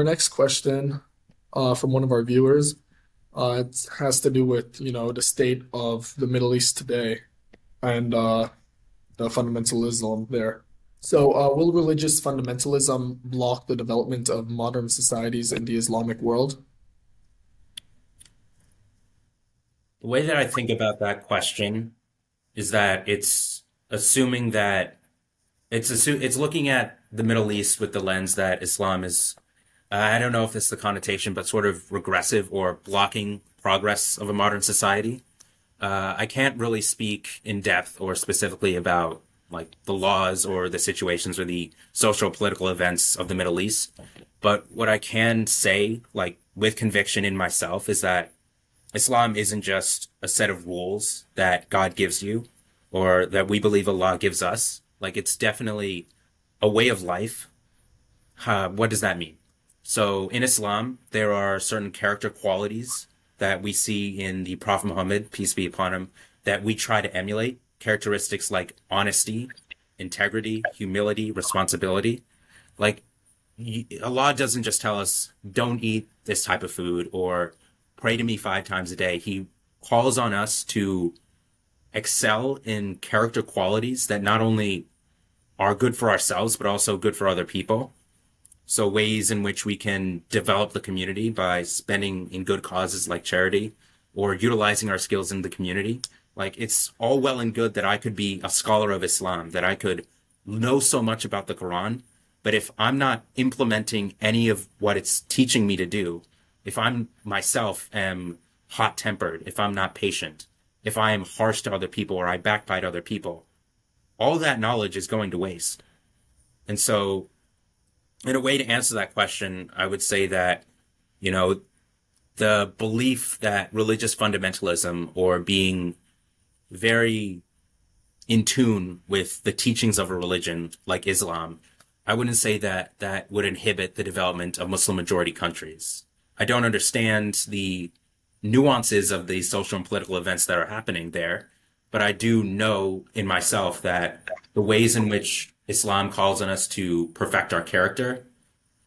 our next question uh, from one of our viewers, uh, it has to do with, you know, the state of the Middle East today and uh, the fundamentalism there. So, uh, will religious fundamentalism block the development of modern societies in the Islamic world? The way that I think about that question is that it's assuming that it's it's looking at the Middle East with the lens that Islam is I don't know if this is the connotation, but sort of regressive or blocking progress of a modern society. Uh, I can't really speak in depth or specifically about like the laws or the situations or the social political events of the Middle East. But what I can say, like with conviction in myself, is that Islam isn't just a set of rules that God gives you or that we believe Allah gives us. Like it's definitely a way of life. Uh, what does that mean? So in Islam, there are certain character qualities that we see in the Prophet Muhammad, peace be upon him, that we try to emulate. Characteristics like honesty, integrity, humility, responsibility. Like Allah doesn't just tell us, don't eat this type of food or pray to me five times a day. He calls on us to excel in character qualities that not only are good for ourselves, but also good for other people. So ways in which we can develop the community by spending in good causes like charity or utilizing our skills in the community. Like it's all well and good that I could be a scholar of Islam, that I could know so much about the Quran. But if I'm not implementing any of what it's teaching me to do, if I'm myself am hot tempered, if I'm not patient, if I am harsh to other people or I backbite other people, all that knowledge is going to waste. And so in a way to answer that question, I would say that, you know, the belief that religious fundamentalism or being very in tune with the teachings of a religion like Islam, I wouldn't say that that would inhibit the development of Muslim majority countries. I don't understand the nuances of the social and political events that are happening there, but I do know in myself that the ways in which Islam calls on us to perfect our character,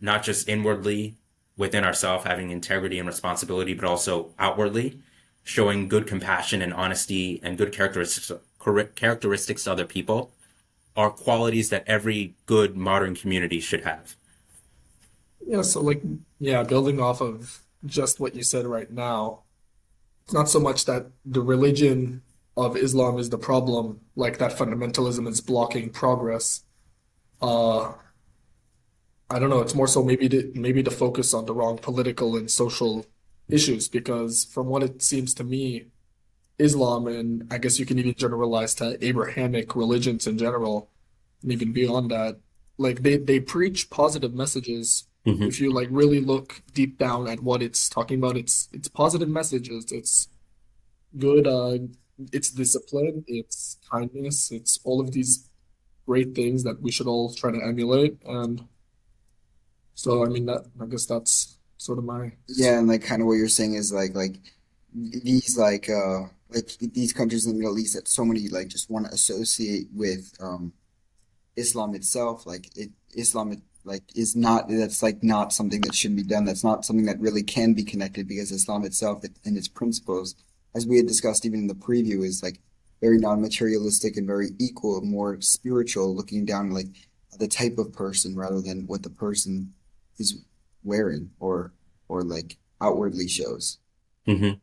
not just inwardly within ourselves, having integrity and responsibility, but also outwardly, showing good compassion and honesty and good characteristics, characteristics to other people are qualities that every good modern community should have. Yeah, so like, yeah, building off of just what you said right now, it's not so much that the religion of Islam is the problem, like that fundamentalism is blocking progress uh, I don't know. It's more so maybe to, maybe to focus on the wrong political and social issues because from what it seems to me, Islam and I guess you can even generalize to Abrahamic religions in general, and even beyond that, like they they preach positive messages. Mm-hmm. If you like really look deep down at what it's talking about, it's it's positive messages. It's good. Uh, it's discipline. It's kindness. It's all of these great things that we should all try to emulate. And so, I mean, that I guess that's sort of my Yeah, and like kind of what you're saying is like like these like uh like these countries in the Middle East that so many like just want to associate with um Islam itself, like it Islam like is not that's like not something that should be done. That's not something that really can be connected because Islam itself and its principles, as we had discussed even in the preview, is like very non-materialistic and very equal, more spiritual, looking down like the type of person rather than what the person is wearing or or like outwardly shows. Mm-hmm.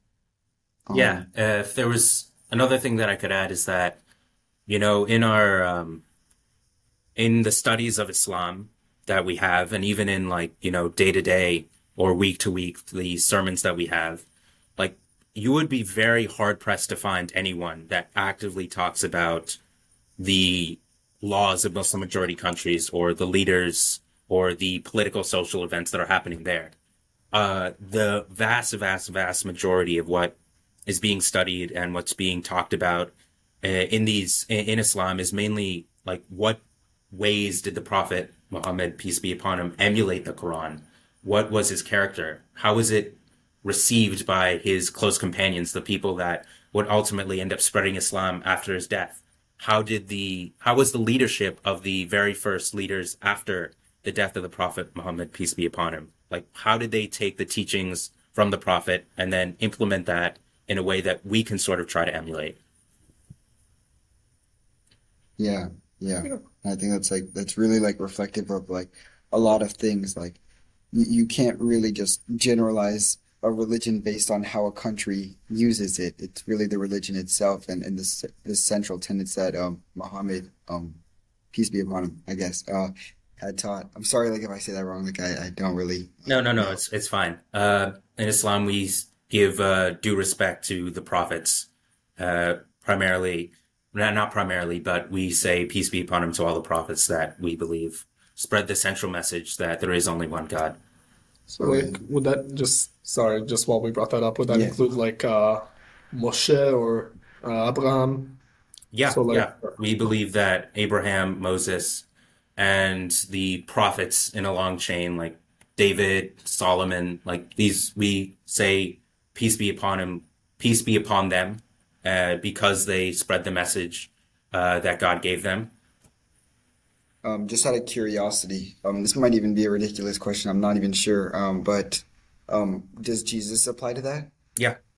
Um, yeah, uh, if there was another thing that I could add is that you know in our um, in the studies of Islam that we have, and even in like you know day to day or week to week the sermons that we have, you would be very hard pressed to find anyone that actively talks about the laws of Muslim majority countries or the leaders or the political social events that are happening there. Uh, the vast, vast, vast majority of what is being studied and what's being talked about uh, in these in Islam is mainly like what ways did the Prophet Muhammad, peace be upon him, emulate the Quran? What was his character? How was it received by his close companions, the people that would ultimately end up spreading Islam after his death. How did the how was the leadership of the very first leaders after the death of the Prophet Muhammad, peace be upon him? Like, how did they take the teachings from the Prophet and then implement that in a way that we can sort of try to emulate? Yeah, yeah. I think that's like that's really like reflective of like a lot of things. Like you can't really just generalize a religion based on how a country uses it. It's really the religion itself and, and the c- the central tenets that um Muhammad um peace be upon him, I guess, uh had taught. I'm sorry like if I say that wrong, like I, I don't really No, no, no. know. It's it's fine. Uh, in Islam, we give uh, due respect to the prophets, uh, primarily, not not primarily, but we say peace be upon him to all the prophets that we believe spread the central message that there is only one God. So Okay. like, would that just sorry, just while we brought that up, would that Yeah. include like uh Moshe or uh, Abraham? Yeah, So like, yeah. We believe that Abraham, Moses, and the prophets in a long chain, like David, Solomon, like these, we say peace be upon him, peace be upon them, uh, because they spread the message uh, that God gave them. Um, just out of curiosity, um, this might even be a ridiculous question. I'm not even sure. Um, but um, does Jesus apply to that? Yeah,